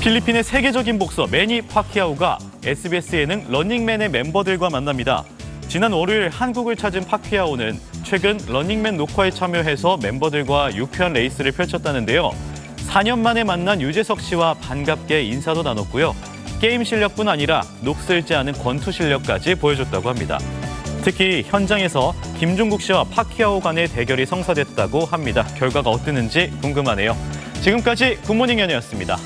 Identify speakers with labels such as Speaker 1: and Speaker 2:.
Speaker 1: 필리핀의 세계적인 복서 매니 파키아오가 SBS 예능 런닝맨의 멤버들과 만납니다. 지난 월요일 한국을 찾은 파키아오는 최근 런닝맨 녹화에 참여해서 멤버들과 유쾌한 레이스를 펼쳤다는데요. 4년 만에 만난 유재석 씨와 반갑게 인사도 나눴고요. 게임 실력뿐 아니라 녹슬지 않은 권투 실력까지 보여줬다고 합니다. 특히 현장에서 김종국 씨와 파키아오 간의 대결이 성사됐다고 합니다. 결과가 어땠는지 궁금하네요. 지금까지 굿모닝 연예였습니다.